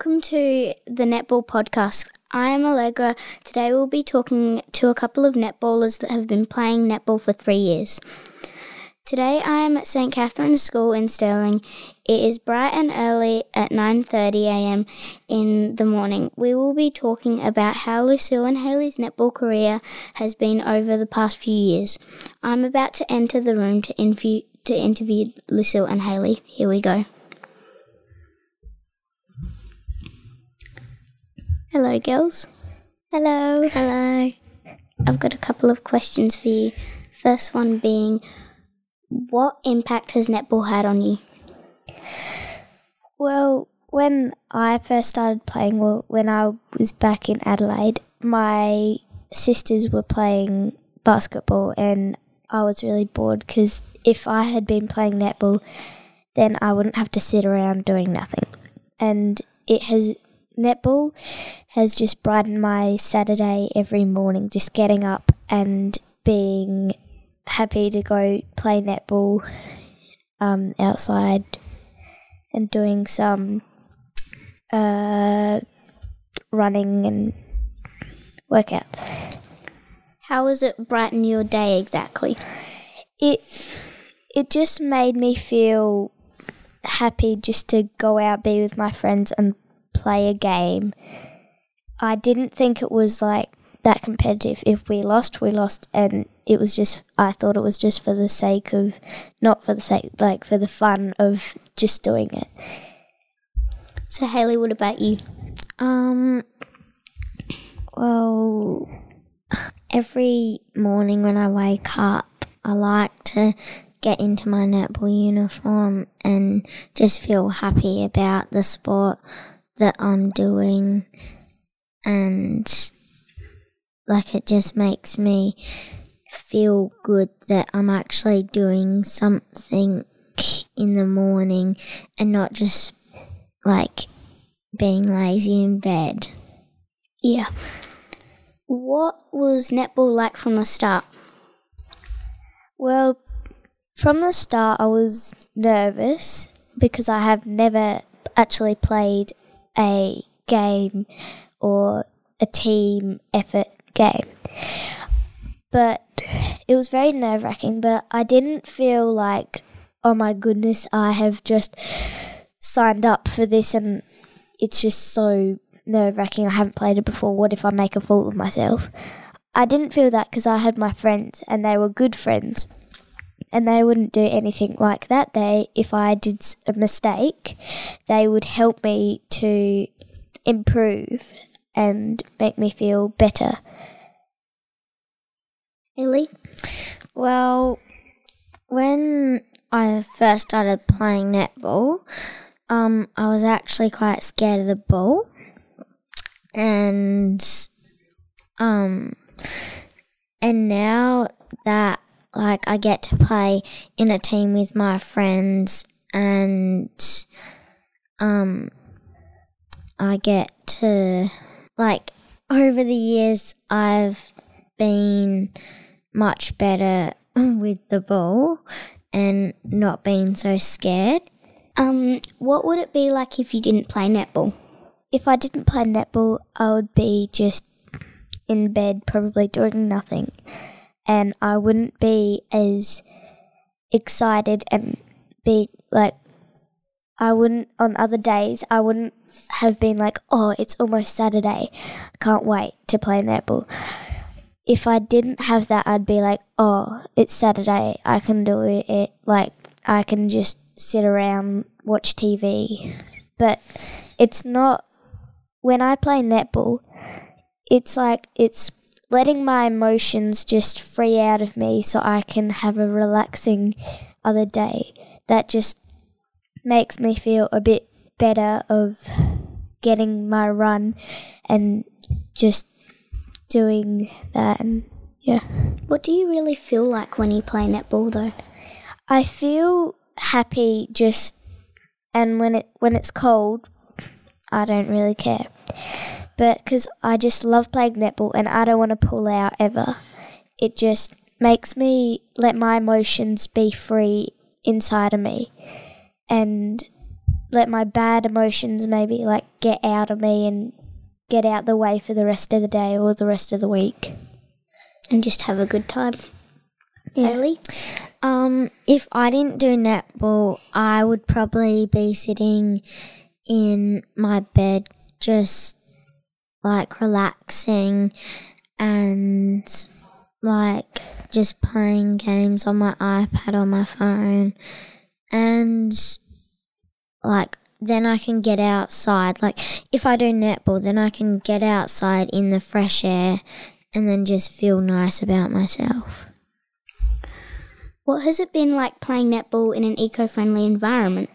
Welcome to the Netball Podcast. I am Allegra. Today we'll be talking to a couple of netballers that have been playing netball for three years. Today I am at St Catherine's School in Stirling. It is bright and early at 9:30 a.m. in the morning. We will be talking about how Lucille and Haley's netball career has been over the past few years. I'm about to enter the room to interview to interview Lucille and Haley. Here we go. Hello, girls. Hello. Hello. I've got a couple of questions for you. First one being, what impact has netball had on you? Well, when I first started playing, well, when I was back in Adelaide, my sisters were playing basketball and I was really bored because if I had been playing netball, then I wouldn't have to sit around doing nothing. And it has netball has just brightened my Saturday every morning, just getting up and being happy to go play netball um, outside and doing some uh, running and workouts. How has it brightened your day exactly? It it just made me feel happy just to go out, be with my friends, and play a game. I didn't think it was like that competitive. If we lost, we lost, and it was just. I thought it was just for the sake of, not for the sake, like for the fun of just doing it. So, Haley, what about you? Um, well, every morning when I wake up, I like to get into my netball uniform and just feel happy about the sport that I'm doing. And like it just makes me feel good that I'm actually doing something in the morning and not just like being lazy in bed. Yeah. What was netball like from the start? Well, from the start, I was nervous because I have never actually played a game or a team effort game. But it was very nerve wracking, but I didn't feel like, oh my goodness, I have just signed up for this and it's just so nerve wracking. I haven't played it before. What if I make a fool of myself? I didn't feel that because I had my friends and they were good friends and they wouldn't do anything like that. They, if I did a mistake, they would help me to improve and make me feel better. Haley? Well, when I first started playing netball, um, I was actually quite scared of the ball, and um, and now that like I get to play in a team with my friends, and um, I get to like over the years I've been much better with the ball and not being so scared. Um, what would it be like if you didn't play netball? If I didn't play netball, I would be just in bed, probably doing nothing, and I wouldn't be as excited and be like I wouldn't on other days I wouldn't have been like, "Oh, it's almost Saturday. I can't wait to play netball." If I didn't have that, I'd be like, "Oh, it's Saturday. I can do it. Like I can just sit around, watch TV." But it's not when I play netball, it's like it's letting my emotions just free out of me so I can have a relaxing other day. That just makes me feel a bit better of getting my run and just doing that and yeah. What do you really feel like when you play netball though? I feel happy just and when it when it's cold I don't really care. But cuz I just love playing netball and I don't want to pull out ever. It just makes me let my emotions be free inside of me and let my bad emotions maybe like get out of me and get out the way for the rest of the day or the rest of the week. And just have a good time. Haley? Um, if I didn't do netball, I would probably be sitting in my bed, just like relaxing and like just playing games on my iPad or my phone, and like then I can get outside. Like if I do netball, then I can get outside in the fresh air and then just feel nice about myself. What has it been like playing netball in an eco friendly environment?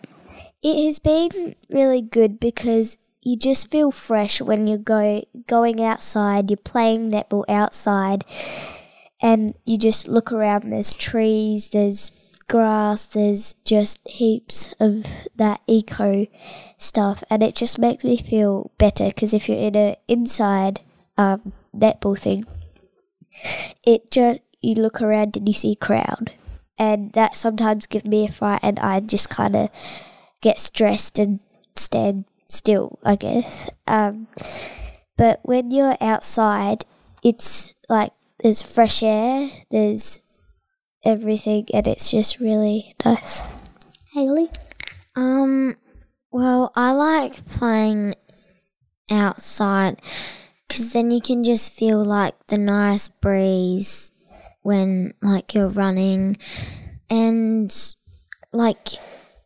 It has been really good because you just feel fresh when you go going outside, you're playing netball outside and you just look around there's trees, there's grass, there's just heaps of that eco stuff and it just makes me feel better because if you're in a inside um, netball thing it just you look around and you see crowd and that sometimes gives me a fright and I just kind of get stressed and stand still, I guess. Um, but when you're outside, it's like there's fresh air, there's everything, and it's just really nice. Haley? Um, well, I like playing outside because then you can just feel like the nice breeze when like you're running and like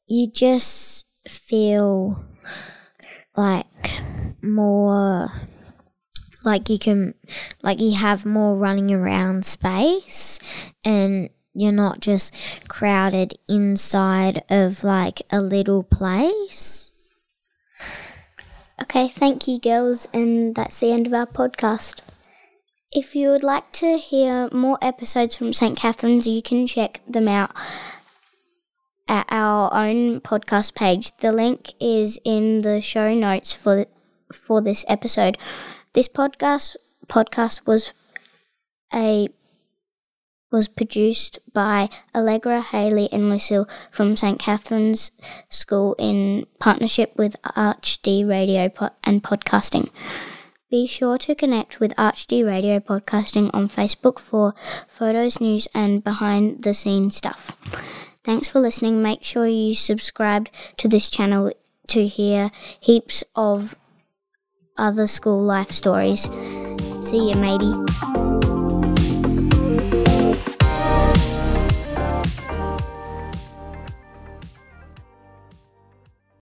you just feel like more like you can like you have more running around space and you're not just crowded inside of like a little place. Okay, thank you, girls, and that's the end of our podcast. If you would like to hear more episodes from St. Catherine's, you can check them out at our own podcast page. The link is in the show notes for for this episode. This podcast podcast was a was produced by Allegra, Haley, and Lucille from St. Catherine's School in partnership with ArchD Radio and Podcasting. Be sure to connect with ArchD Radio Podcasting on Facebook for photos, news, and behind the scenes stuff. Thanks for listening. Make sure you subscribe to this channel to hear heaps of other school life stories. See you, matey.